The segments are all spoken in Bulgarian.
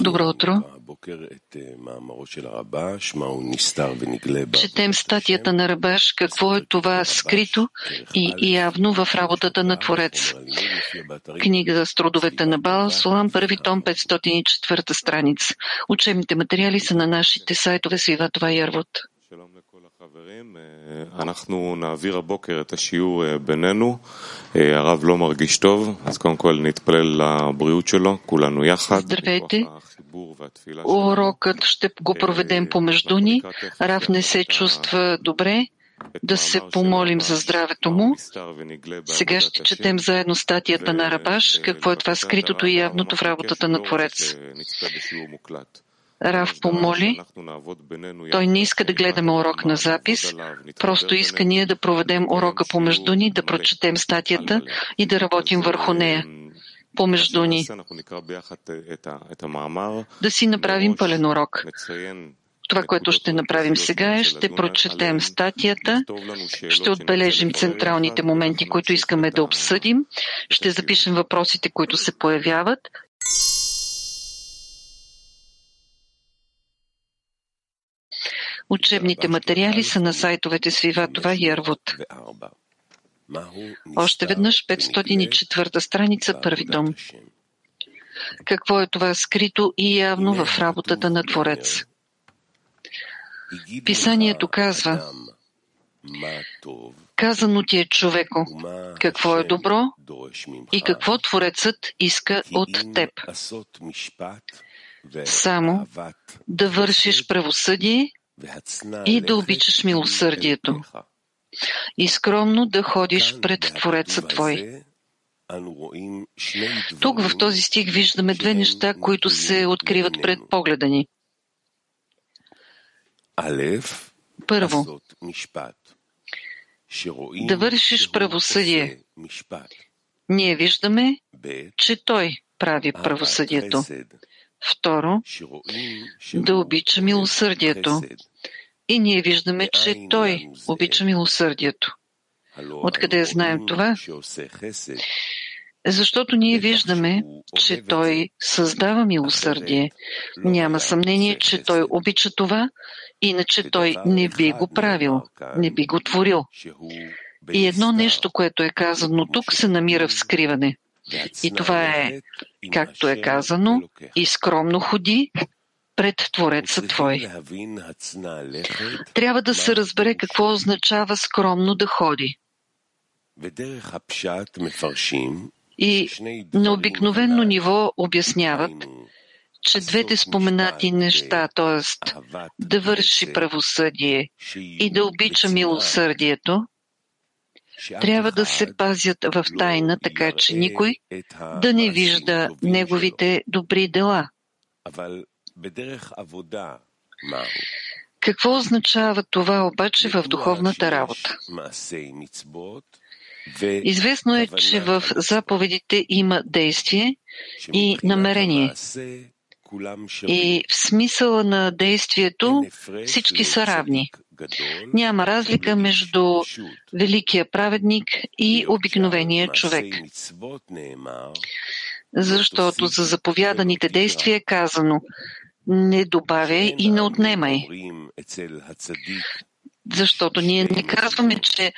Добро утро. Четем статията на Рабаш, какво е това скрито и явно в работата на Творец. Книга за трудовете на Бал, Солам, първи том, 504 страница. Учебните материали са на нашите сайтове Свива Това Ярвот. אנחנו נעביר הבוקר את השיעור בינינו. הרב לא מרגיש טוב, אז קודם כל נתפלל לבריאות שלו, כולנו יחד. Здравейте! Урокът ще го проведем помежду ни. Рав не се чувства добре. Да се помолим за здравето му. Сега ще четем заедно статията на Рабаш, какво е това скритото и явното в работата на Творец. Рав помоли. Той не иска да гледаме урок на запис, просто иска ние да проведем урока помежду ни, да прочетем статията и да работим върху нея. помежду ни. Да си направим пълен урок. Това, което ще направим сега е, ще прочетем статията, ще отбележим централните моменти, които искаме да обсъдим, ще запишем въпросите, които се появяват Учебните материали са на сайтовете Свиватова и Арвуд. Още веднъж 504 страница, първи том. Какво е това скрито и явно в работата на Творец? Писанието казва, казано ти е човеко, какво е добро и какво Творецът иска от теб. Само да вършиш правосъдие и да обичаш милосърдието и скромно да ходиш пред Твореца Твой. Тук в този стих виждаме две неща, които се откриват пред погледа ни. Първо, да вършиш правосъдие. Ние виждаме, че Той прави правосъдието. Второ, да обича милосърдието. И ние виждаме, че Той обича милосърдието. Откъде знаем това? Защото ние виждаме, че Той създава милосърдие. Няма съмнение, че Той обича това, иначе Той не би го правил, не би го творил. И едно нещо, което е казано тук, се намира в скриване – и това е, както е казано, и скромно ходи пред Твореца Твой. Трябва да се разбере какво означава скромно да ходи. И на обикновено ниво обясняват, че двете споменати неща, т.е. да върши правосъдие и да обича милосърдието, трябва да се пазят в тайна, така че никой да не вижда неговите добри дела. Какво означава това обаче в духовната работа? Известно е, че в заповедите има действие и намерение. И в смисъла на действието всички са равни. Няма разлика между великия праведник и обикновения човек. Защото за заповяданите действия е казано не добавяй и не отнемай. Защото ние не казваме, че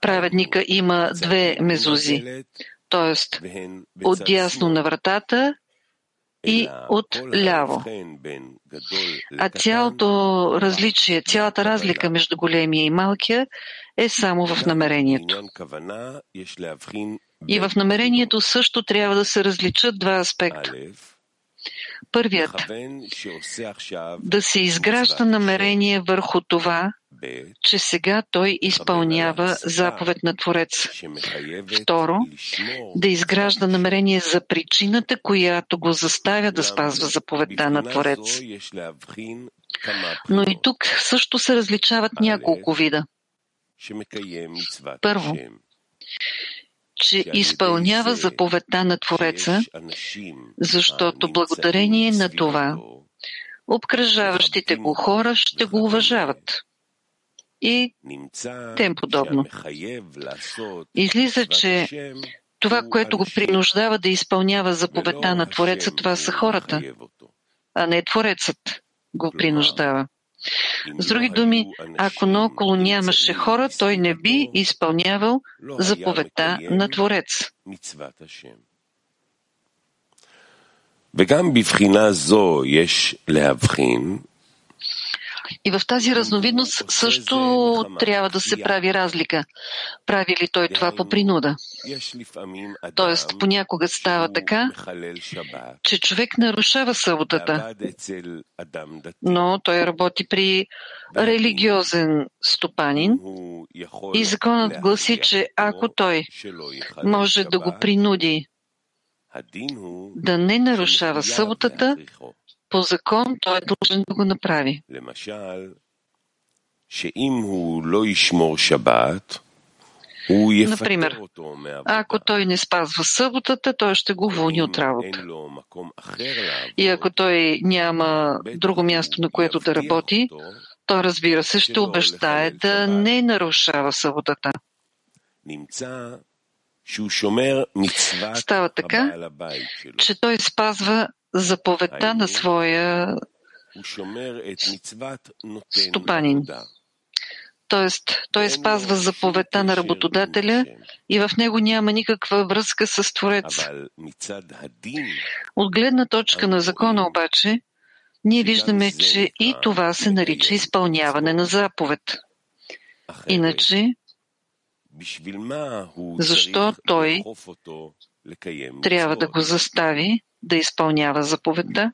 праведника има две мезузи, т.е. отдясно на вратата и от ляво. А цялото различие, цялата разлика между големия и малкия е само в намерението. И в намерението също трябва да се различат два аспекта. Първият да се изгражда намерение върху това, че сега той изпълнява заповед на Творец. Второ, да изгражда намерение за причината, която го заставя да спазва заповедта на Творец. Но и тук също се различават няколко вида. Първо, че изпълнява заповедта на Твореца, защото благодарение на това обкръжаващите го хора ще го уважават. И тем подобно. Излиза, че това, което го принуждава да изпълнява заповедта на Твореца, това са хората, а не Творецът го принуждава. С други думи, ако наоколо нямаше хора, той не би изпълнявал заповедта на Творец. וגם בבחינה זו יש להבחין и в тази разновидност също трябва да се прави разлика. Прави ли той това по принуда? Тоест, понякога става така, че човек нарушава съботата, но той работи при религиозен стопанин и законът гласи, че ако той може да го принуди да не нарушава съботата, по закон той е должен да го направи. Например, ако той не спазва съботата, той ще го уволни от работа. И ако той няма друго място, на което да работи, той разбира се ще обещае да не нарушава съботата. Става така, че той спазва заповедта на своя стопанин. Тоест, той спазва заповедта на работодателя и в него няма никаква връзка с Творец. От гледна точка на закона обаче, ние виждаме, че и това се нарича изпълняване на заповед. Иначе, защо той трябва да го застави да изпълнява заповедта.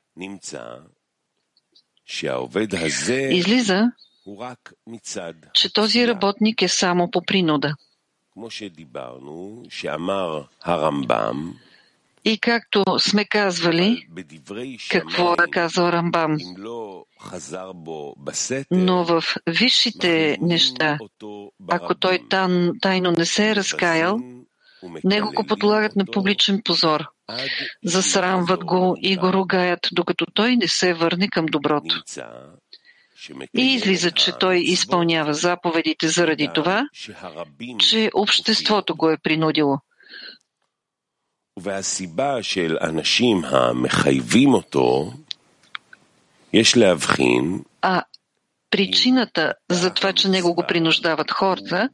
Излиза, че този работник е само по принуда. И както сме казвали, какво е казал Рамбам, но в висшите неща, ако той тайно не се е разкаял, него го подлагат на публичен позор. Засрамват го и го ругаят, докато той не се върне към доброто. И излиза, че той изпълнява заповедите заради това, че обществото го е принудило. А причината за това, че него го принуждават хората,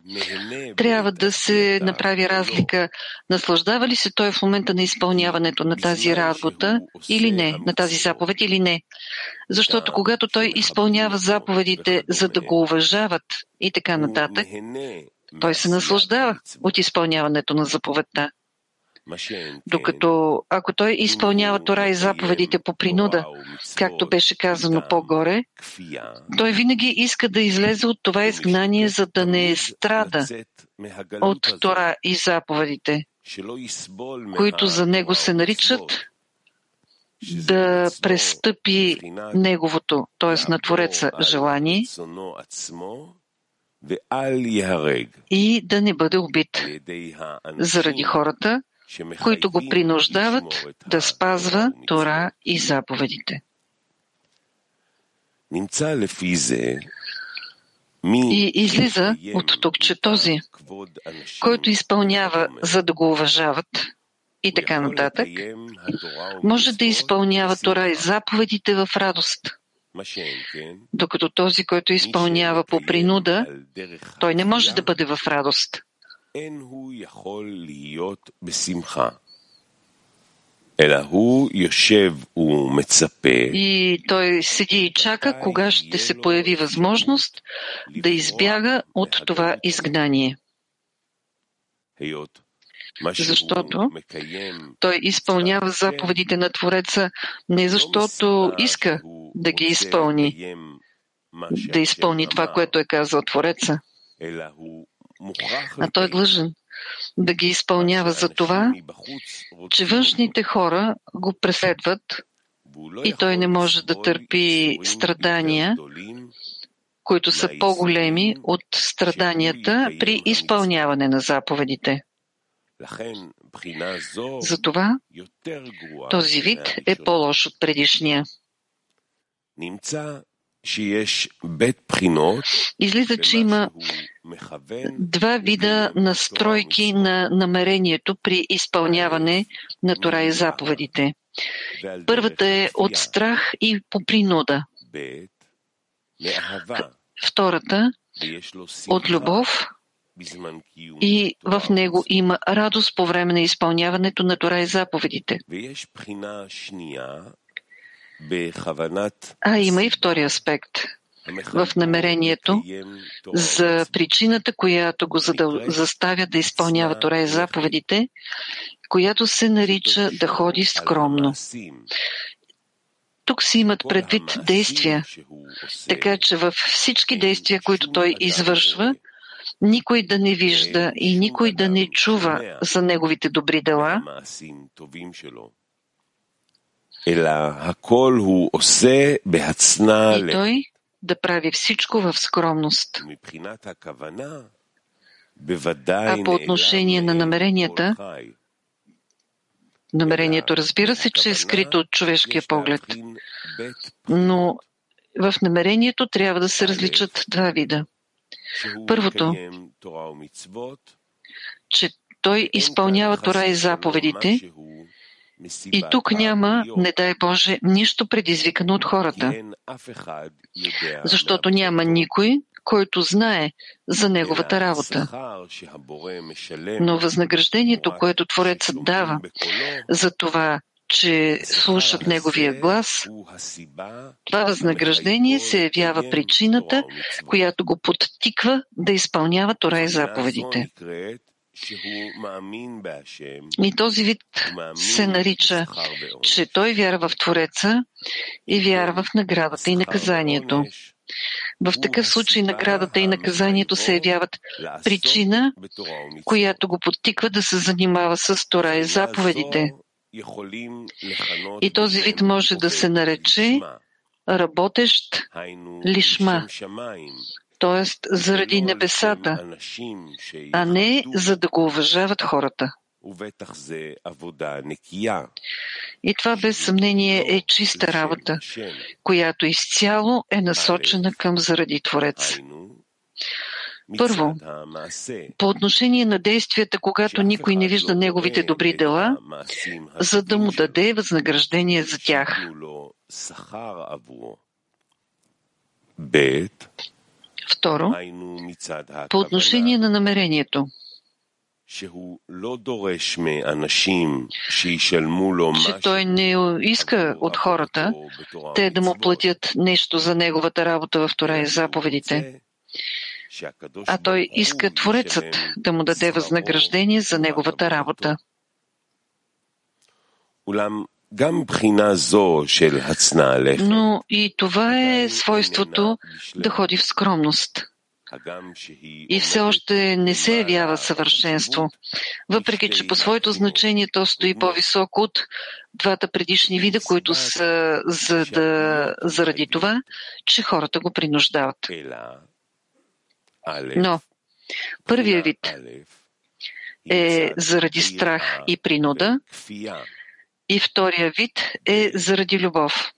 трябва да се направи разлика. Наслаждава ли се той в момента на изпълняването на тази работа или не, на тази заповед или не? Защото когато той изпълнява заповедите, за да го уважават и така нататък, той се наслаждава от изпълняването на заповедта. Докато ако той изпълнява Тора и заповедите по принуда, както беше казано по-горе, той винаги иска да излезе от това изгнание, за да не страда от Тора и заповедите, които за него се наричат да престъпи неговото, т.е. на Твореца желание и да не бъде убит заради хората, които го принуждават да спазва Тора и заповедите. И излиза от тук, че този, който изпълнява, за да го уважават, и така нататък, може да изпълнява Тора и заповедите в радост. Докато този, който изпълнява по принуда, той не може да бъде в радост. אין הוא יכול להיות בשמחה. אלא הוא יושב ומצפה. И той седи и чака, кога ще се появи възможност да избяга от това изгнание. Защото той изпълнява заповедите на Твореца не защото иска да ги изпълни, да изпълни това, което е казал Твореца, а той е длъжен да ги изпълнява за това, че външните хора го преследват и той не може да търпи страдания, които са по-големи от страданията при изпълняване на заповедите. Затова този вид е по-лош от предишния. Излиза, че има два вида настройки на намерението при изпълняване на Тора и заповедите. Първата е от страх и по принуда. Втората от любов и в него има радост по време на изпълняването на Тора и заповедите. А има и втори аспект в намерението за причината, която го заставя да изпълнява Тора и заповедите, която се нарича да ходи скромно. Тук си имат предвид действия, така че във всички действия, които той извършва, никой да не вижда и никой да не чува за неговите добри дела, и той да прави всичко в скромност. А по отношение на намеренията, намерението разбира се, че е скрито от човешкия поглед, но в намерението трябва да се различат два вида. Първото, че той изпълнява Тора и заповедите и тук няма, не дай Боже, нищо предизвикано от хората, защото няма никой, който знае за неговата работа. Но възнаграждението, което Творецът дава за това, че слушат Неговия глас, това възнаграждение се явява причината, която го подтиква да изпълнява Тора и заповедите. И този вид се нарича, че той вярва в Твореца и вярва в наградата и наказанието. В такъв случай наградата и наказанието се явяват причина, която го подтиква да се занимава с Тора и заповедите. И този вид може да се нарече работещ лишма, т.е. заради небесата, а не за да го уважават хората. И това без съмнение е чиста работа, която изцяло е насочена към заради Творец. Първо, по отношение на действията, когато никой не вижда неговите добри дела, за да му даде възнаграждение за тях. Второ, по отношение на намерението, че той не иска от хората те да му платят нещо за неговата работа в Тора и заповедите, а той иска Творецът да му даде възнаграждение за неговата работа. Но и това е свойството да ходи в скромност. И все още не се явява съвършенство, въпреки че по своето значение то стои по-високо от двата предишни вида, които са за да, заради това, че хората го принуждават. Но първият вид е заради страх и принуда, и втория вид е заради любов,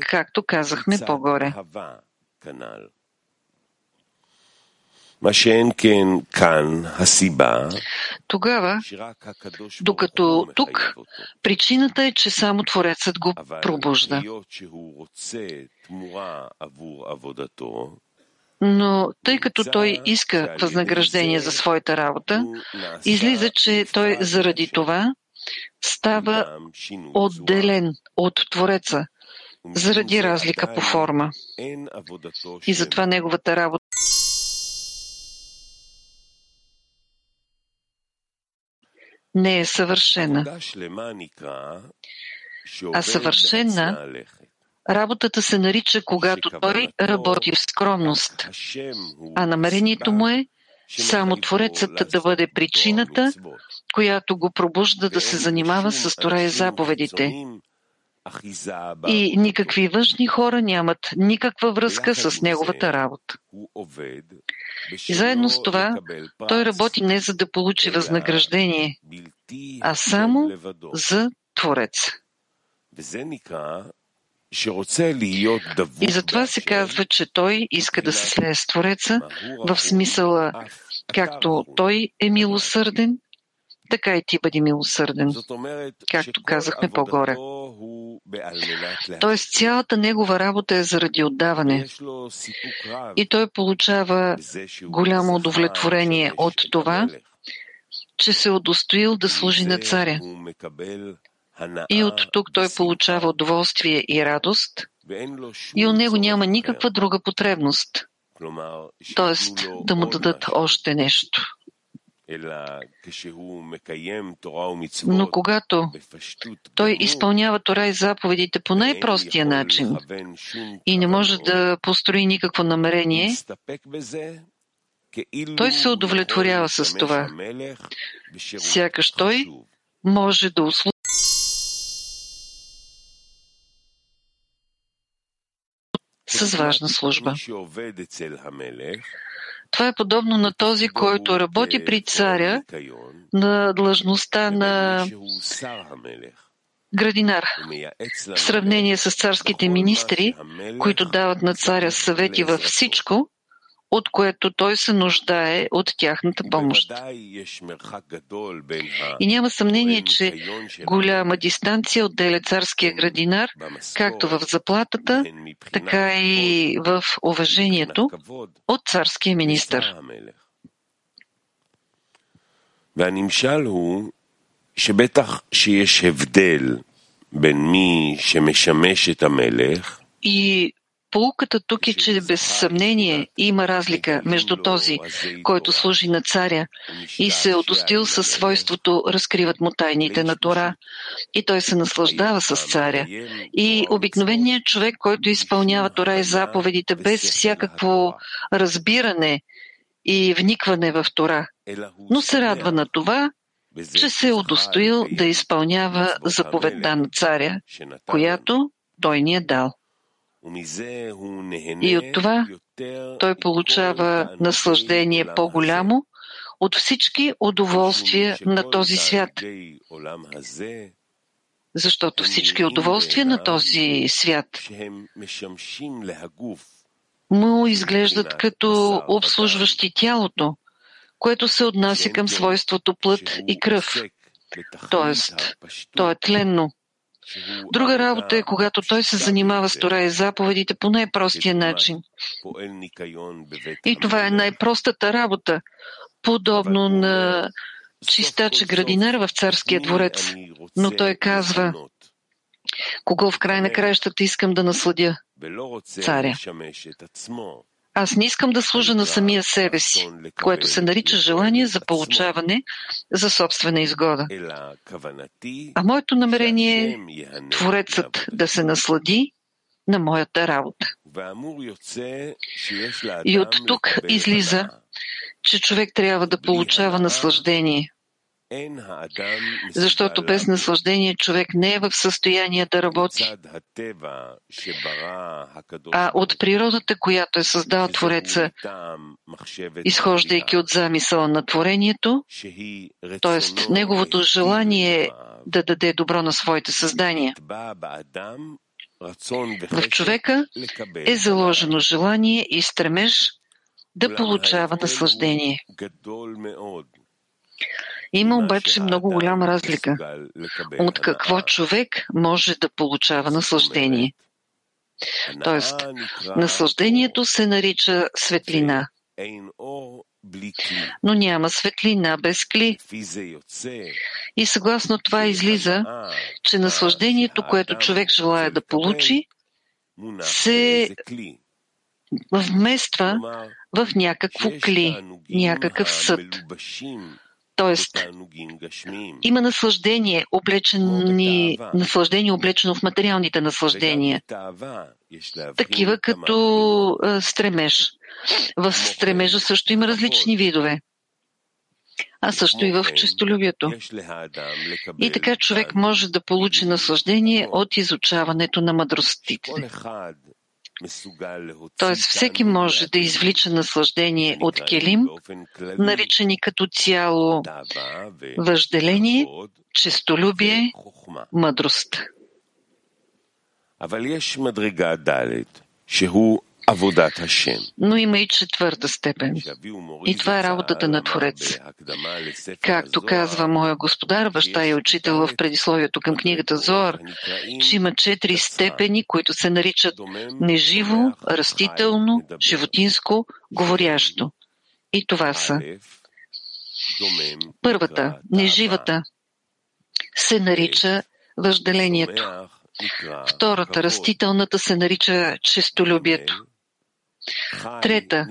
както казахме по-горе. Тогава, докато тук, причината е, че само Творецът го пробужда. Но тъй като той иска възнаграждение за своята работа, излиза, че той заради това става отделен от Твореца, заради разлика по форма. И затова неговата работа не е съвършена. А съвършена работата се нарича, когато той работи в скромност, а намерението му е само Творецът да бъде причината, която го пробужда да се занимава с Тора и заповедите. И никакви външни хора нямат никаква връзка с неговата работа. И заедно с това, той работи не за да получи възнаграждение, а само за Творец. И затова се казва, че той иска да се слее с Твореца, в смисъла, както той е милосърден, така и ти бъди милосърден, както казахме по-горе. Тоест цялата негова работа е заради отдаване. И той получава голямо удовлетворение от това, че се удостоил да служи на царя. И от тук той получава удоволствие и радост, и у него няма никаква друга потребност, т.е. да му дадат още нещо. Но когато той изпълнява Тора и заповедите по най-простия начин и не може да построи никакво намерение, той се удовлетворява с това. Сякаш той може да услужи с важна служба. Това е подобно на този, който работи при царя на длъжността на градинар. В сравнение с царските министри, които дават на царя съвети във всичко, от което той се нуждае от тяхната помощ. И няма съмнение, че голяма дистанция отделя царския градинар, както в заплатата, така и в уважението от царския министър. והנמשל הוא שבטח שיש הבדל בין מי שמשמש את המלך и Полуката тук е, че без съмнение има разлика между този, който служи на царя и се е отостил със свойството разкриват му тайните на Тора и той се наслаждава с царя. И обикновеният човек, който изпълнява Тора и заповедите без всякакво разбиране и вникване в Тора, но се радва на това, че се е удостоил да изпълнява заповедта на царя, която той ни е дал. И от това той получава наслаждение по-голямо от всички удоволствия на този свят. Защото всички удоволствия на този свят му изглеждат като обслужващи тялото, което се отнася към свойството плът и кръв. Тоест, то е тленно. Друга работа е, когато той се занимава с Тора и заповедите по най-простия начин. И това е най-простата работа, подобно на чистача градинар в царския дворец. Но той казва, кого в край на краищата искам да насладя? Царя. Аз не искам да служа на самия себе си, което се нарича желание за получаване за собствена изгода. А моето намерение е Творецът да се наслади на моята работа. И от тук излиза, че човек трябва да получава наслаждение – защото без наслаждение човек не е в състояние да работи. А от природата, която е създал Твореца, изхождайки от замисъла на творението, т.е. неговото желание да даде добро на своите създания. В човека е заложено желание и стремеж да получава наслаждение. Има обаче много голяма разлика от какво човек може да получава наслаждение. Тоест, наслаждението се нарича светлина. Но няма светлина без кли. И съгласно това излиза, че наслаждението, което човек желая да получи, се вмества в някакво кли, някакъв съд. Тоест, има наслаждение, облечени, наслаждение облечено в материалните наслаждения, такива като стремеж. В стремежа също има различни видове, а също и в честолюбието. И така човек може да получи наслаждение от изучаването на мъдростите. Тоест всеки може да извлича наслаждение от келим, наричани като цяло въжделение, честолюбие, мъдрост. Но има и четвърта степен. И това е работата на Творец. Както казва моя господар, баща и учител в предисловието към книгата Зоар, че има четири степени, които се наричат неживо, растително, животинско, говорящо. И това са. Първата, неживата, се нарича въжделението. Втората, растителната, се нарича честолюбието. Трета,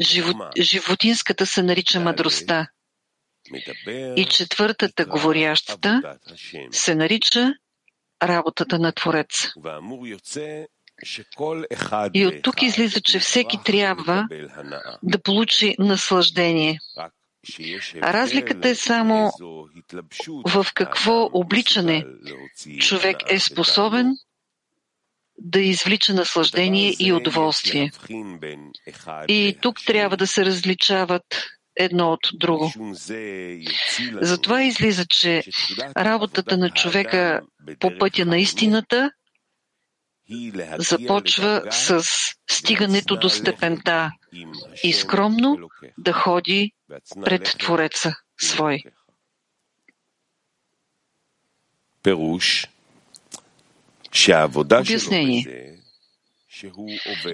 живот, животинската се нарича мъдростта. И четвъртата, говорящата, се нарича работата на Творец. И от тук излиза, че всеки трябва да получи наслаждение. Разликата е само в какво обличане човек е способен да извлича наслаждение и удоволствие. И тук трябва да се различават едно от друго. Затова излиза, че работата на човека по пътя на истината започва с стигането до степента и скромно да ходи пред Твореца свой. Обяснение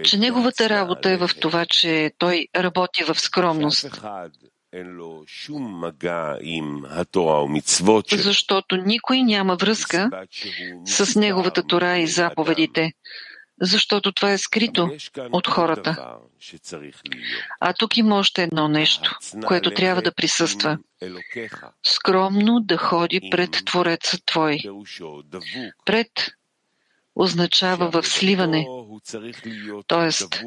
че неговата работа е в това, че той работи в скромност. Защото никой няма връзка с неговата Тора и заповедите, защото това е скрито от хората. А тук има още едно нещо, което трябва да присъства. Скромно да ходи пред Твореца Твой. Пред означава в сливане. Тоест,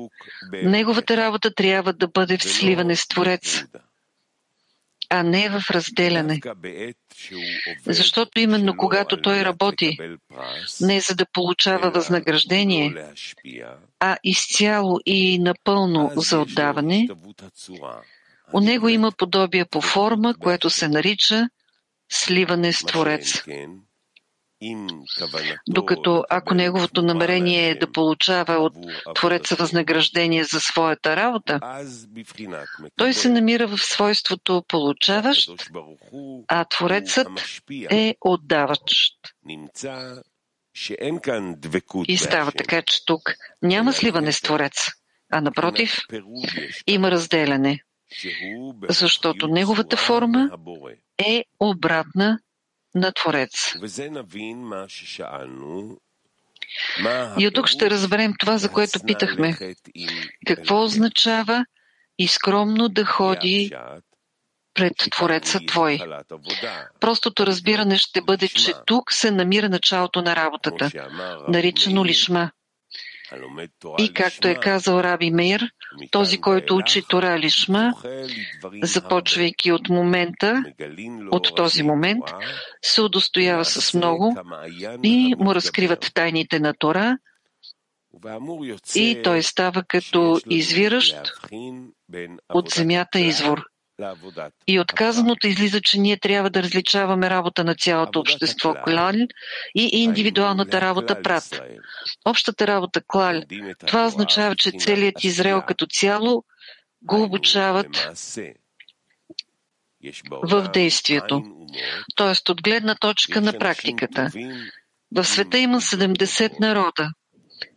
неговата работа трябва да бъде в сливане с Творец, а не в разделяне. Защото именно когато той работи, не за да получава възнаграждение, а изцяло и напълно за отдаване, у него има подобие по форма, което се нарича сливане с Творец. Докато ако неговото намерение е да получава от Твореца възнаграждение за своята работа, той се намира в свойството получаващ, а Творецът е отдаващ. И става така, че тук няма сливане с Творец, а напротив, има разделяне, защото неговата форма е обратна на Творец. И от тук ще разберем това, за което питахме. Какво означава и скромно да ходи пред Твореца Твой. Простото разбиране ще бъде, че тук се намира началото на работата, наричано лишма. И както е казал Раби Мейр, този, който учи Тора Лишма, започвайки от момента, от този момент, се удостоява с много и му разкриват тайните на Тора и той става като извиращ от земята извор. И отказаното излиза, че ние трябва да различаваме работа на цялото общество. клал. И индивидуалната работа прат. Общата работа клал, това означава, че целият Израел като цяло го обучават в действието, т.е. от гледна точка на практиката. В света има 70 народа.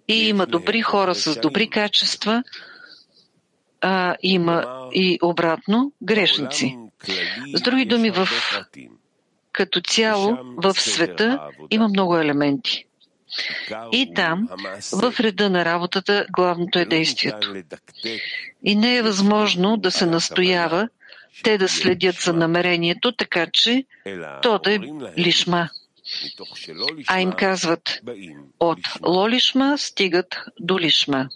И има добри хора с добри качества, а има и обратно грешници. С други думи, в, като цяло в света има много елементи. И там, в реда на работата, главното е действието. И не е възможно да се настоява те да следят за намерението, така че то да е лишма. А им казват, от лолишма стигат до лишма.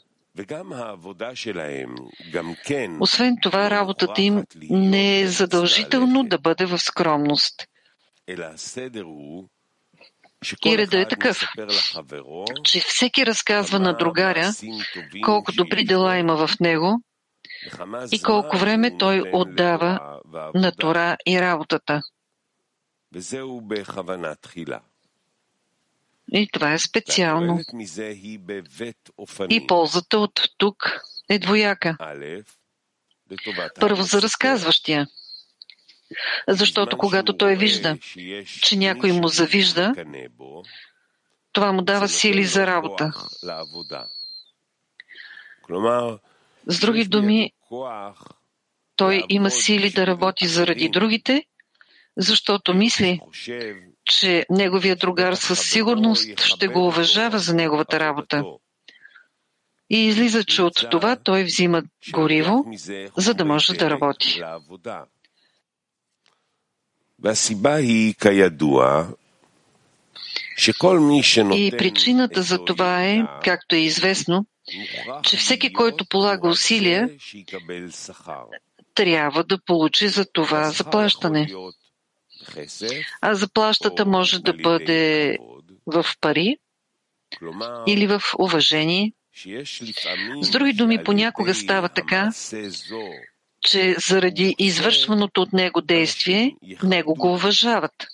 Освен това, работата им не е задължително да бъде в скромност. И реда е такъв, че всеки разказва на другаря колко добри дела има в него и колко време той отдава на Тора и работата. И това е специално. И ползата от тук е двояка. Първо за разказващия. Защото когато той вижда, че някой му завижда, това му дава сили за работа. С други думи, той има сили да работи заради другите, защото мисли, че неговия другар със сигурност ще го уважава за неговата работа. И излиза, че от това той взима гориво, за да може да работи. И причината за това е, както е известно, че всеки, който полага усилия, трябва да получи за това заплащане. А заплащата може да бъде в пари или в уважение. С други думи, понякога става така, че заради извършваното от него действие, него го уважават.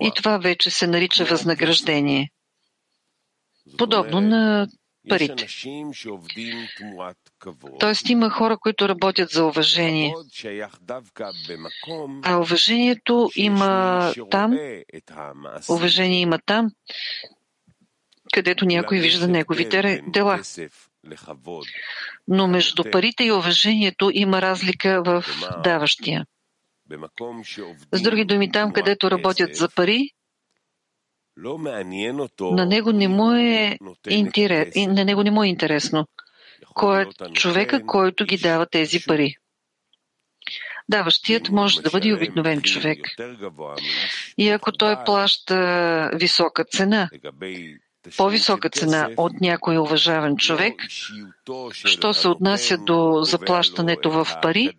И това вече се нарича възнаграждение. Подобно на парите. Тоест има хора, които работят за уважение. А уважението има там, уважение има там, където някой вижда неговите дела. Но между парите и уважението има разлика в даващия. С други думи, там, където работят за пари, на него не му е, интерес, на него не му е интересно. Кой е човека, който ги дава тези пари? Даващият може да бъде обикновен човек. И ако той плаща висока цена, по-висока цена от някой уважаван човек, що се отнася до заплащането в пари,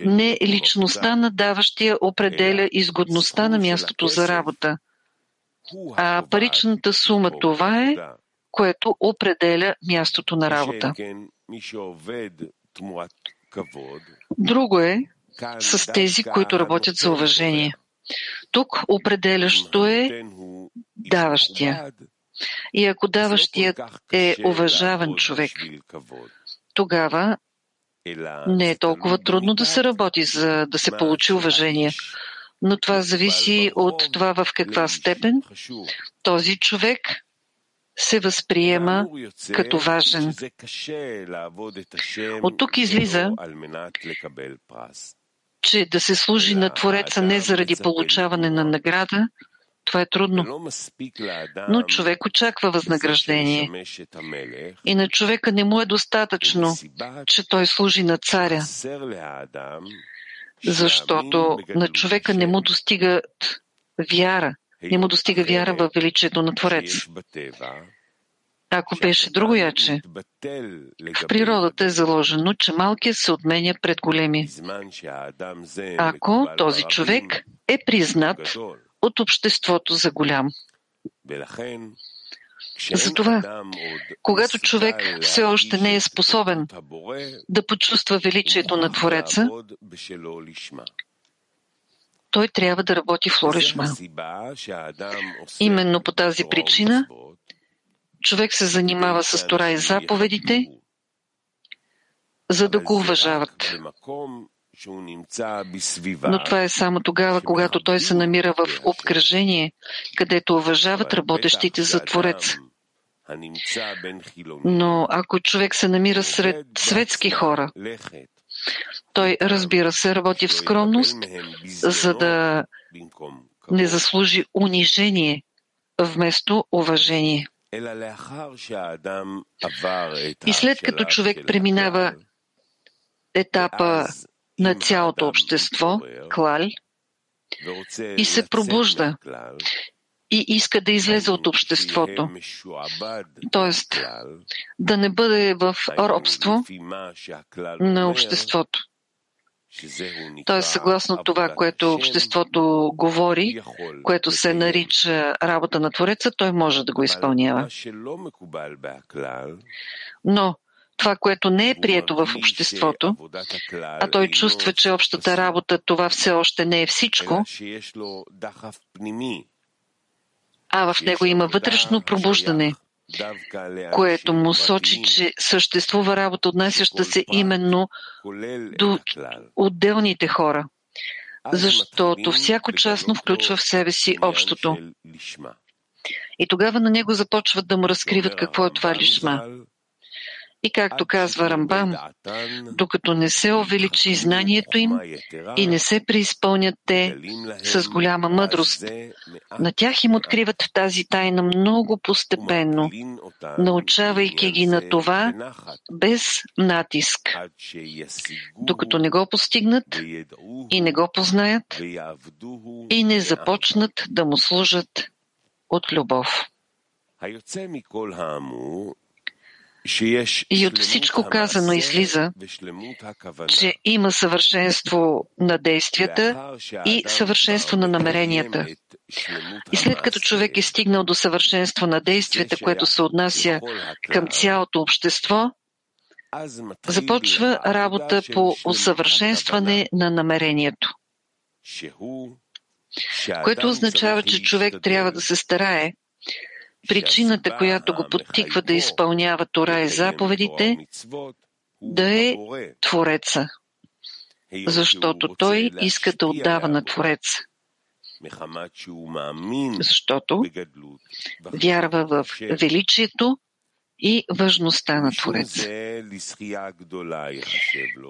не личността на даващия определя изгодността на мястото за работа, а паричната сума това е, което определя мястото на работа. Друго е с тези, които работят за уважение. Тук определящо е даващия. И ако даващият е уважаван човек, тогава не е толкова трудно да се работи, за да се получи уважение. Но това зависи от това в каква степен този човек се възприема като важен. От тук излиза, че да се служи на Твореца не заради получаване на награда, това е трудно. Но човек очаква възнаграждение. И на човека не му е достатъчно, че той служи на царя. Защото на човека не му достига вяра. Не му достига вяра в величието на Творец. Ако беше друго яче, в природата е заложено, че малкият се отменя пред големи. Ако този човек е признат от обществото за голям. Затова, когато човек все още не е способен да почувства величието на Твореца, той трябва да работи в Лоришма. Именно по тази причина човек се занимава с Тора и заповедите, за да го уважават. Но това е само тогава, когато той се намира в обкръжение, където уважават работещите за Творец. Но ако човек се намира сред светски хора, той, разбира се, работи в скромност, за да не заслужи унижение вместо уважение. И след като човек преминава етапа на цялото общество, клаль, и се пробужда и иска да излезе от обществото. Тоест, да не бъде в робство на обществото. Тоест, съгласно това, което обществото говори, което се нарича работа на Твореца, той може да го изпълнява. Но това, което не е прието в обществото, а той чувства, че общата работа това все още не е всичко, а в него има вътрешно пробуждане, което му сочи, че съществува работа, отнасяща се именно до отделните хора, защото всяко частно включва в себе си общото. И тогава на него започват да му разкриват какво е това лишма. И както казва Рамбам, докато не се увеличи знанието им и не се преизпълнят те с голяма мъдрост, на тях им откриват тази тайна много постепенно, научавайки ги на това без натиск, докато не го постигнат и не го познаят и не започнат да му служат от любов. И от всичко казано излиза, че има съвършенство на действията и съвършенство на намеренията. И след като човек е стигнал до съвършенство на действията, което се отнася към цялото общество, започва работа по усъвършенстване на намерението, което означава, че човек трябва да се старае причината, която го подтиква да изпълнява Тора и заповедите, да е Твореца, защото той иска да отдава на Твореца. Защото вярва в величието и важността на Твореца.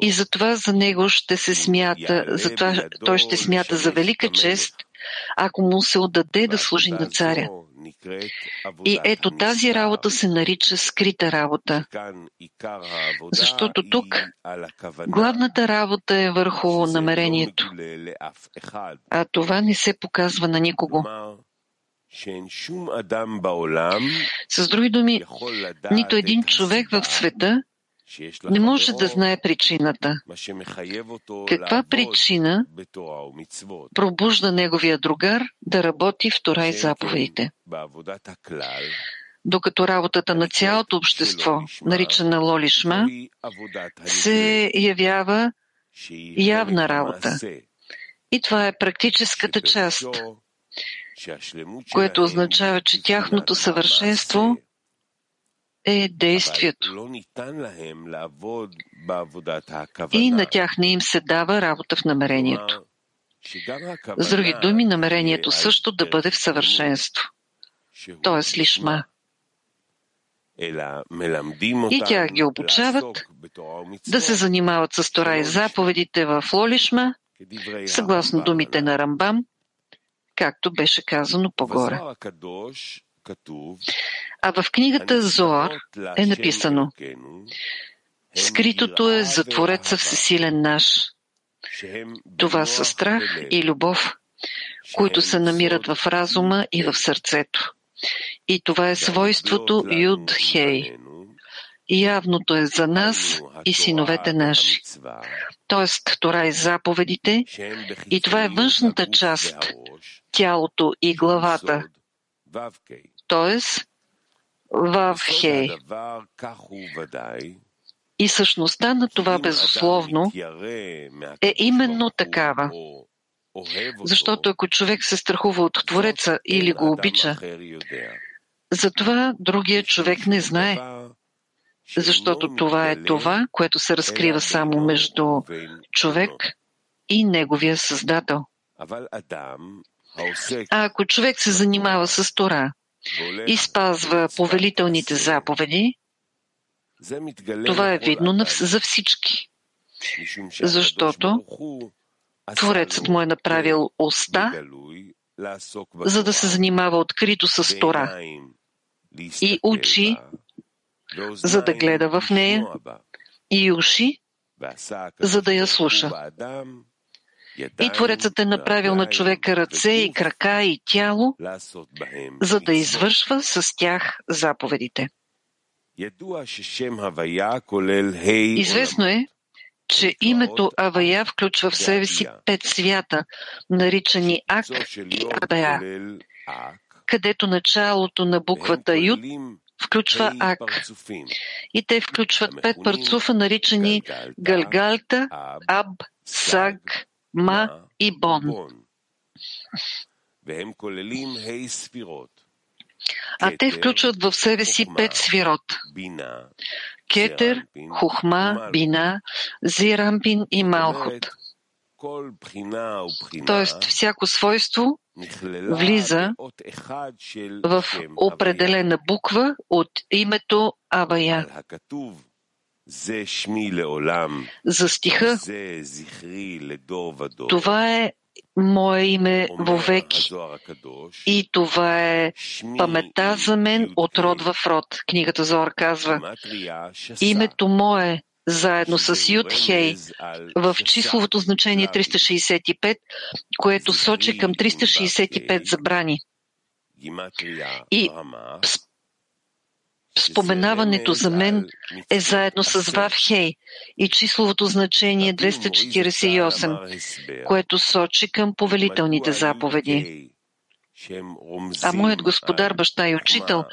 И затова за него ще се смята, затова той ще смята за велика чест, ако му се отдаде да служи на царя. И ето тази работа се нарича скрита работа. Защото тук главната работа е върху намерението, а това не се показва на никого. С други думи, нито един човек в света не може да знае причината. Каква причина пробужда неговия другар да работи в Тора и заповедите? Докато работата на цялото общество, наричана Лолишма, се явява явна работа. И това е практическата част, което означава, че тяхното съвършенство е действието. И на тях не им се дава работа в намерението. С други думи, намерението също да бъде в съвършенство, т.е. лишма. И тях ги обучават да се занимават с Тора и заповедите в Лолишма, съгласно думите на Рамбам, както беше казано по-горе. А в книгата Зоар е написано Скритото е за Твореца Всесилен наш. Това са страх и любов, които се намират в разума и в сърцето. И това е свойството Юд Хей. Явното е за нас и синовете наши. Тоест, Тора и заповедите, и това е външната част, тялото и главата, т.е. в Хей. И същността на това безусловно е именно такава. Защото ако човек се страхува от Твореца или го обича, затова другия човек не знае. Защото това е това, което се разкрива само между човек и неговия Създател. А ако човек се занимава с Тора и спазва повелителните заповеди, това е видно за всички. Защото Творецът му е направил уста, за да се занимава открито с Тора и учи, за да гледа в нея, и уши, за да я слуша. И Творецът е направил на човека ръце и крака и тяло, за да извършва с тях заповедите. Известно е, че името Авая включва в себе си пет свята, наричани Ак и Абая, където началото на буквата Юд включва Ак. И те включват пет парцуфа, наричани Галгалта, Аб, Саг, Ма и Бон. а те включват в себе си пет свирот. Кетер, Хухма, Бина, Зирампин и Малхот. Тоест, всяко свойство влиза в определена буква от името Авая. За стиха. това е Мое име вовеки. И това е памета за мен от род в род. Книгата Зор казва. Името мое заедно с Юд Хей в числовото значение 365, което сочи към 365 забрани. И споменаването за мен е заедно с Вав Хей и числовото значение 248, което сочи към повелителните заповеди. А моят господар, баща и учител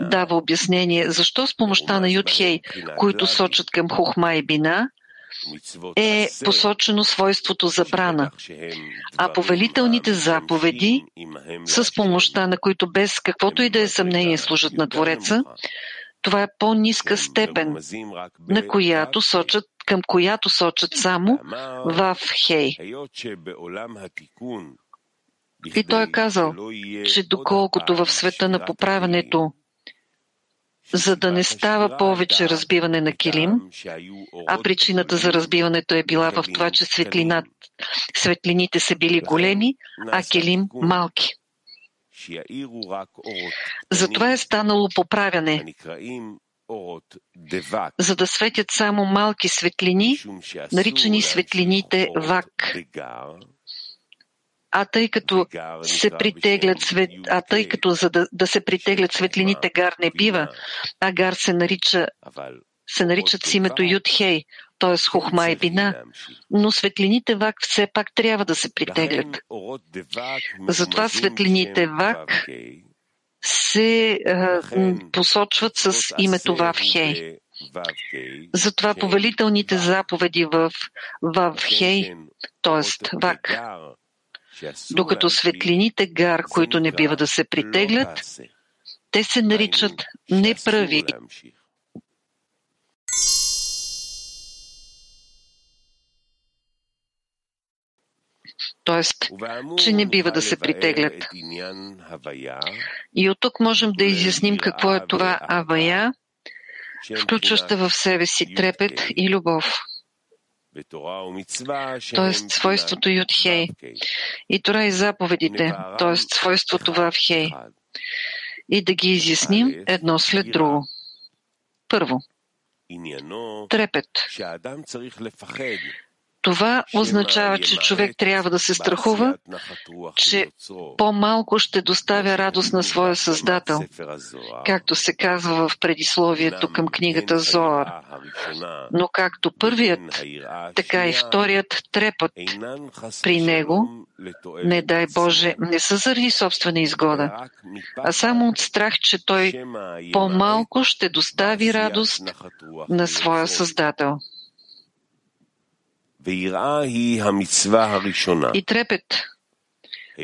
дава обяснение защо с помощта на Юдхей, които сочат към Хохма и Бина, е посочено свойството забрана, а повелителните заповеди, с помощта на които без каквото и да е съмнение служат на Твореца, това е по-ниска степен, на която сочат, към която сочат само в Хей. И той е казал, че доколкото в света на поправянето за да не става повече разбиване на килим, а причината за разбиването е била в това, че светлина, светлините са били големи, а килим малки. Затова е станало поправяне, за да светят само малки светлини, наричани светлините Вак, а тъй като се притеглят свет, а тъй като за да, да се притеглят светлините гар не бива, а гар се нарича се наричат с името Юдхей, т.е. Хохма и Бина, но светлините Вак все пак трябва да се притеглят. Затова светлините Вак се а, посочват с името Вавхей. Затова повелителните заповеди в Вавхей, т.е. Вак, докато светлините гар, които не бива да се притеглят, те се наричат неправи. т.е. че не бива да се притеглят. И от тук можем да изясним какво е това авая, включваща в себе си трепет и любов т.е. свойството Юдхей, и Тора и заповедите, т.е. свойството Вавхей, и да ги изясним едно след друго. Първо, трепет. Това означава, че човек трябва да се страхува, че по-малко ще доставя радост на своя Създател, както се казва в предисловието към книгата Зоар. Но както първият, така и вторият трепът при него, не дай Боже, не са заради собствена изгода, а само от страх, че той по-малко ще достави радост на своя Създател. И трепет.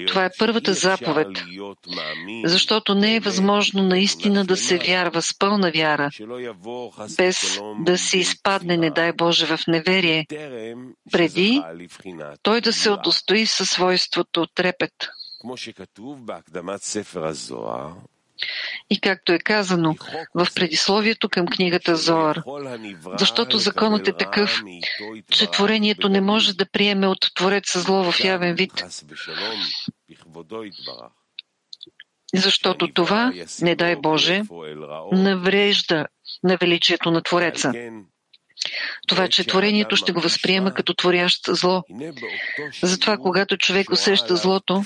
Това е първата заповед, защото не е възможно наистина да се вярва с пълна вяра, без да се изпадне, не дай Боже, в неверие, преди той да се удостои със свойството трепет. И както е казано в предисловието към книгата Зоар, защото законът е такъв, че творението не може да приеме от Твореца зло в явен вид. Защото това, не дай Боже, наврежда на величието на Твореца. Това, че творението ще го възприема като творящ зло. Затова, когато човек усеща злото,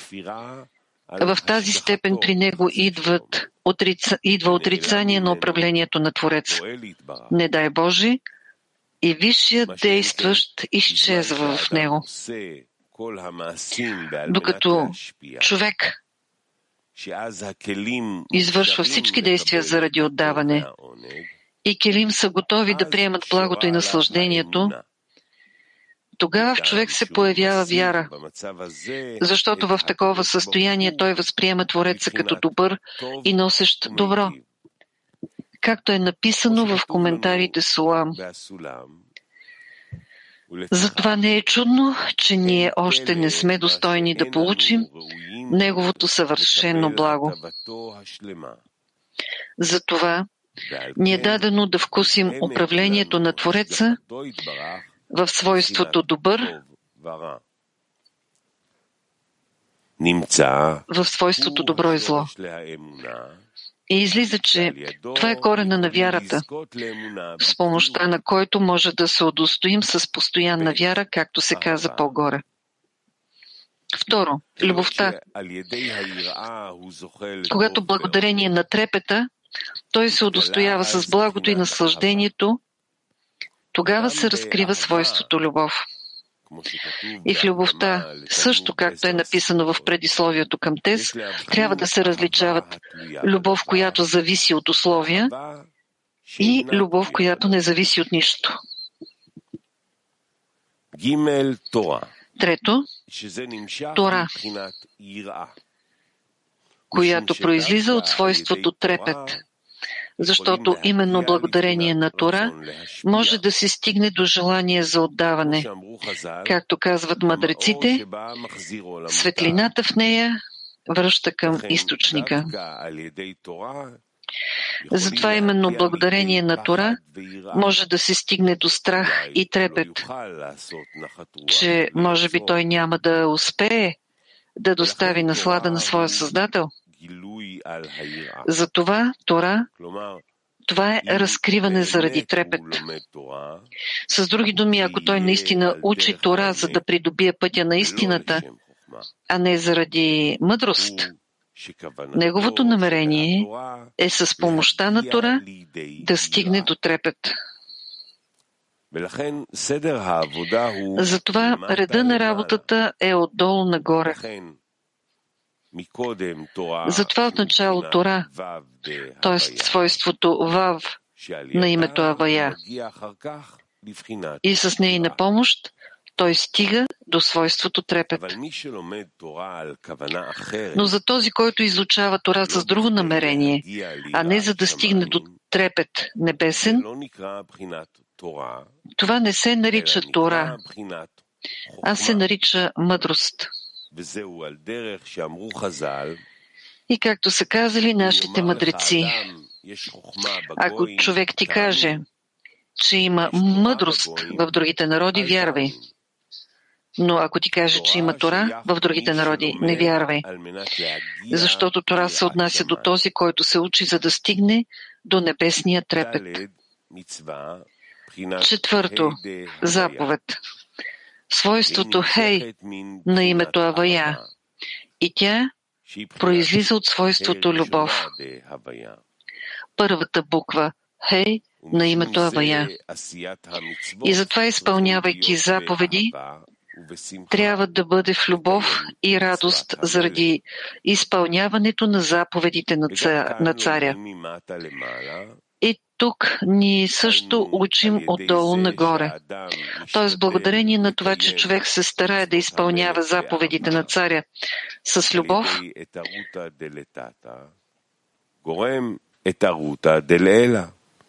в тази степен при него идват, отрица, идва отрицание на управлението на Творец. Не дай Боже, и висшият действащ изчезва в него. Докато човек извършва всички действия заради отдаване и келим са готови да приемат благото и наслаждението, тогава в човек се появява вяра, защото в такова състояние той възприема Твореца като добър и носещ добро, както е написано в коментарите Сулам. Затова не е чудно, че ние още не сме достойни да получим Неговото съвършено благо. Затова ни е дадено да вкусим управлението на Твореца в свойството добър, в свойството добро и зло. И излиза, че това е корена на вярата, с помощта на който може да се удостоим с постоянна вяра, както се каза по-горе. Второ, любовта. Когато благодарение на трепета, той се удостоява с благото и наслаждението, тогава се разкрива свойството любов. И в любовта, също както е написано в предисловието към Тез, трябва да се различават любов, която зависи от условия и любов, която не зависи от нищо. Трето, Тора, която произлиза от свойството трепет, защото именно благодарение на Тора може да се стигне до желание за отдаване. Както казват мъдреците, светлината в нея връща към източника. Затова именно благодарение на Тора може да се стигне до страх и трепет, че може би той няма да успее да достави наслада на своя Създател. Затова Тора това е разкриване заради трепет. С други думи, ако той наистина учи Тора, за да придобие пътя на истината, а не заради мъдрост, неговото намерение е с помощта на Тора да стигне до трепет. Затова реда на работата е отдолу нагоре. Затова отначало Тора, т.е. свойството Вав на името Авая, и с нейна помощ той стига до свойството трепет. Но за този, който изучава Тора с друго намерение, а не за да стигне до трепет небесен, това не се нарича Тора, а се нарича мъдрост. И както са казали нашите мъдреци, ако човек ти каже, че има мъдрост в другите народи, вярвай. Но ако ти каже, че има Тора в другите народи, не вярвай. Защото Тора се отнася до този, който се учи, за да стигне до небесния трепет. Четвърто, заповед. Свойството Хей на името Авая. И тя произлиза от свойството любов. Първата буква Хей на името Авая. И затова, изпълнявайки заповеди, трябва да бъде в любов и радост заради изпълняването на заповедите на царя. И тук ние също учим отдолу нагоре. Т.е. благодарение на това, че човек се старае да изпълнява заповедите на царя с любов,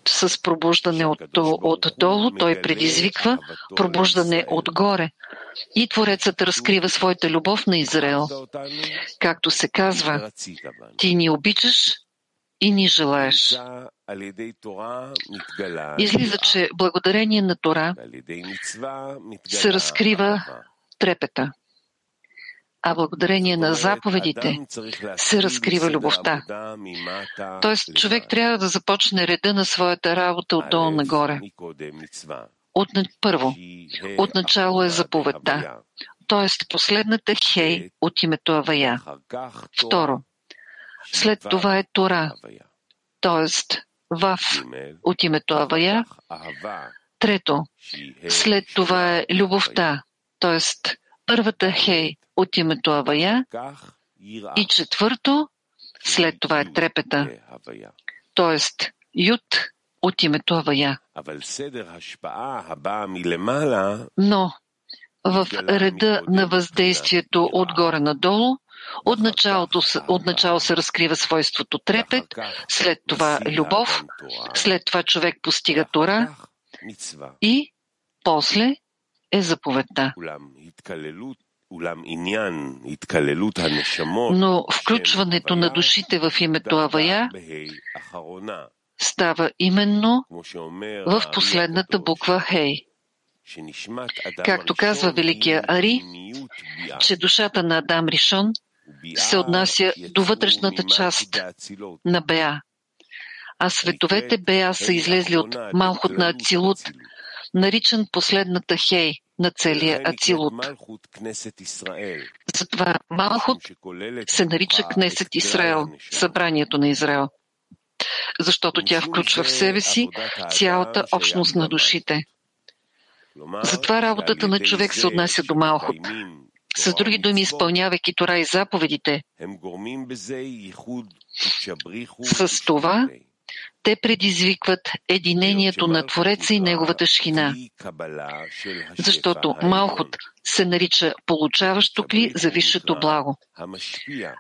с пробуждане от, отдолу, той предизвиква пробуждане отгоре. И Творецът разкрива своята любов на Израел. Както се казва, ти ни обичаш и ни желаеш. Излиза, че благодарение на Тора се разкрива трепета, а благодарение на заповедите се разкрива любовта. Тоест, човек трябва да започне реда на своята работа отдолу нагоре. От, първо, отначало е заповедта, т.е. последната хей от името Авая. Второ, след това е Тора, т.е. Вав от името Авая. Трето, след това е любовта, т.е. първата хей от името Авая. И четвърто, след това е трепета, т.е. Ют от името Авая. Но в реда на въздействието отгоре надолу, Отначало се разкрива свойството трепет, след това любов, след това човек постига Тора и после е заповедта. Но включването на душите в името Авая става именно в последната буква Хей. Както казва Великия Ари, че душата на Адам Ришон се отнася до вътрешната част на Беа, а световете Беа са излезли от Малхот на Ацилут, наричан последната Хей на целия Ацилут. Затова Малхот се нарича Кнесет Израел, събранието на Израел, защото тя включва в себе си цялата общност на душите. Затова работата на човек се отнася до Малхот. С други думи, изпълнявайки Тора и заповедите, с това те предизвикват единението на Твореца и Неговата шхина. Защото Малхот се нарича получаващо кли за висшето благо,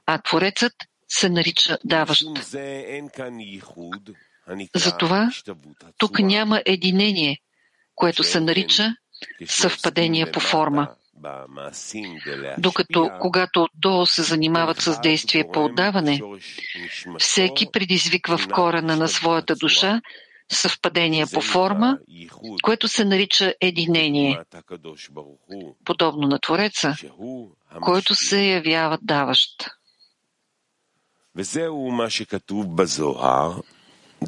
а Творецът се нарича даващ. Затова тук няма единение, което се нарича съвпадение по форма. Докато когато отдолу се занимават с действие по отдаване, всеки предизвиква в корена на своята душа съвпадение по форма, което се нарича единение, подобно на Твореца, който се явява даващ.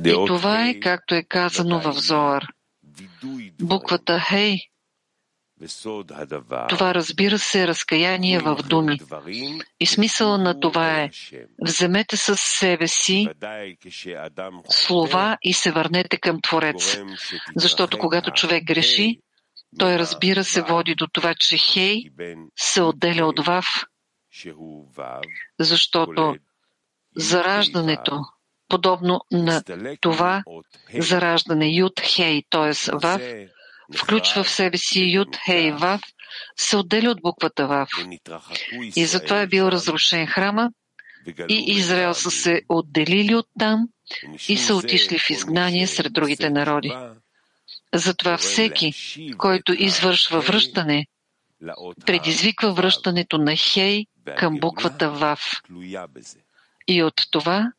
И това е, както е казано в Зоар. Буквата Хей това разбира се разкаяние в думи. И смисъла на това е вземете със себе си слова и се върнете към Творец. Защото когато човек греши, той разбира се води до това, че Хей се отделя от Вав, защото зараждането, подобно на това зараждане Юд Хей, т.е. Вав, включва в себе си Юд, Хей, Вав, се отделя от буквата Вав. И затова е бил разрушен храма и Израел са се отделили от там и са отишли в изгнание сред другите народи. Затова всеки, който извършва връщане, предизвиква връщането на Хей към буквата Вав. И от това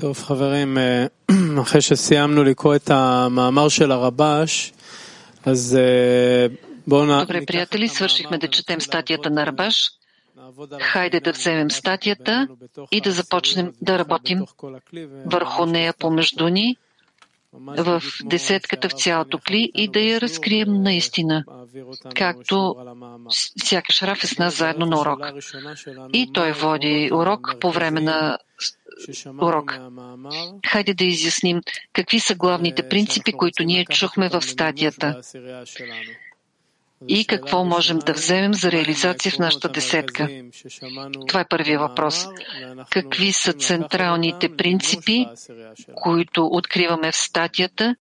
טוב, חברים, אחרי שסיימנו לקרוא את המאמר של הרבש, אז בואו נ... Добре, приятели, свършихме да четем статията на Рабаш. Хайде да вземем статията и да започнем да работим върху нея помежду ни в десетката в цялото кли и да я разкрием наистина, както сякаш Раф е с нас заедно на урок. И той води урок по време на урок. Хайде да изясним какви са главните принципи, които ние чухме в стадията и какво можем да вземем за реализация в нашата десетка. Това е първия въпрос. Какви са централните принципи, които откриваме в статията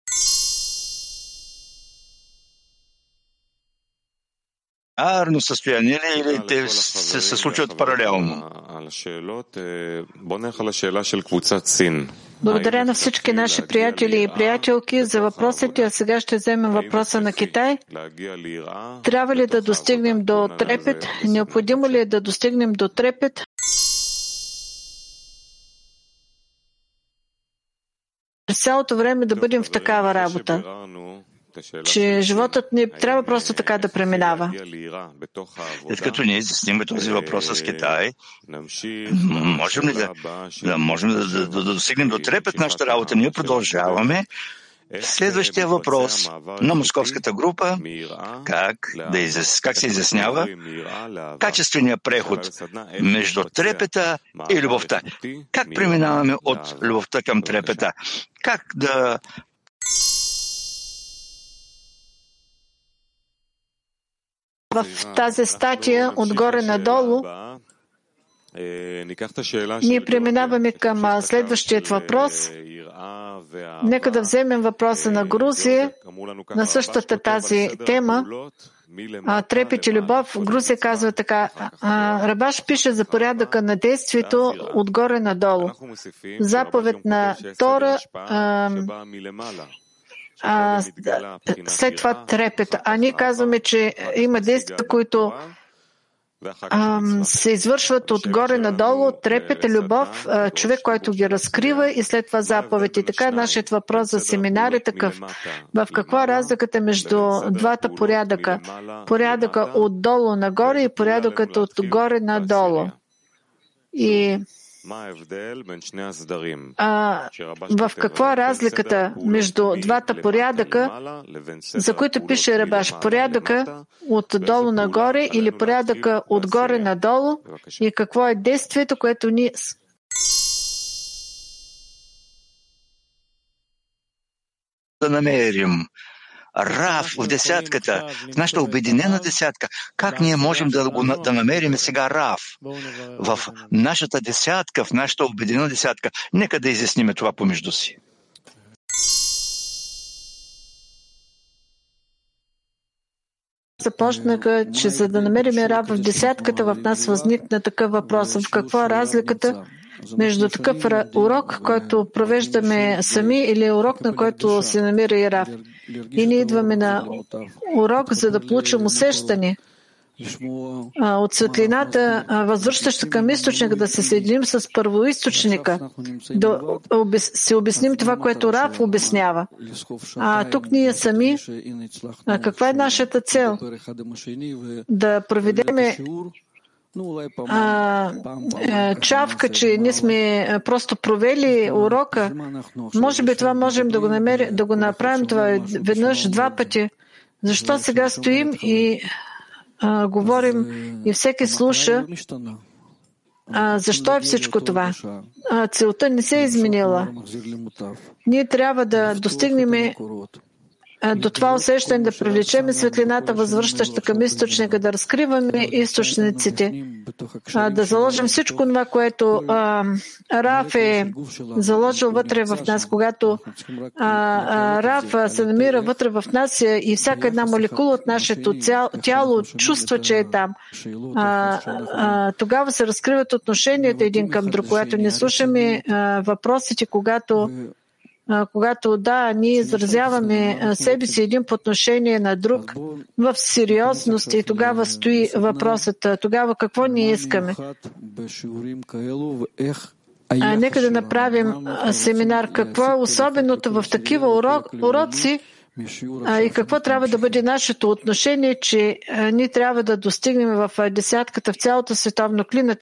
Арно състояние ли или те се, се случват паралелно? Благодаря на всички наши приятели и приятелки за въпросите, а сега ще вземем въпроса на Китай. Трябва ли да достигнем до трепет? Необходимо ли е да достигнем до трепет? През цялото време да бъдем в такава работа че животът ни трябва просто така да преминава. След като ние изясним този въпрос с Китай, можем ли да, да, можем да, да, да, да достигнем до трепет нашата работа? Ние продължаваме. Следващия въпрос на московската група. Как, да изяс... как се изяснява? качествения преход между трепета и любовта. Как преминаваме от любовта към трепета? Как да в тази статия отгоре надолу Ние преминаваме към следващият въпрос. Нека да вземем въпроса на Грузия на същата тази тема. Трепет и любов. Грузия казва така. Рабаш пише за порядъка на действието отгоре надолу. Заповед на Тора а, след това трепет. А ние казваме, че има действия, които се извършват отгоре надолу, трепет, любов, човек, който ги разкрива и след това заповед. И така нашият въпрос за семинар е такъв. В каква е разликата между двата порядъка? Порядъка отдолу нагоре и порядъкът отгоре надолу. И а, в каква е разликата между двата порядъка, за които пише Рабаш? Порядъка отдолу нагоре или порядъка отгоре надолу? И какво е действието, което ние да намерим Рав в десятката, в нашата обединена десятка. Как ние можем да, го, да намерим сега Рав в нашата десятка, в нашата обединена десятка? Нека да изясниме това помежду си. започнаха, че за да намерим Рав в десятката, в нас възникна такъв въпрос. В каква е разликата между такъв урок, който провеждаме сами или урок, на който се намира и Рав? И ние идваме на урок, за да получим усещане от светлината, възвръщаща към източника, да се съединим с първоисточника, да си обясним това, което Рав обяснява. А тук ние сами, каква е нашата цел? Да проведеме а, е, чавка, че ние сме просто провели урока. Може би това можем да го, намерим, да го направим това веднъж, два пъти. Защо сега стоим и а, говорим и всеки слуша? А, защо е всичко това? А, целта не се е изменила. Ние трябва да достигнем до това усещане да привлечем светлината, възвръщаща към източника, да разкриваме източниците, да заложим всичко това, което Раф е заложил вътре в нас, когато Раф се намира вътре в нас и всяка една молекула от нашето тяло чувства, че е там. Тогава се разкриват отношенията един към друг, когато не слушаме въпросите, когато когато да, ние изразяваме себе си един по отношение на друг в сериозност и тогава стои въпросът, тогава какво ние искаме. А, нека да направим семинар. Какво е особеното в такива урок, уроци а, и какво трябва да бъде нашето отношение, че ние трябва да достигнем в десятката в цялото световно клина,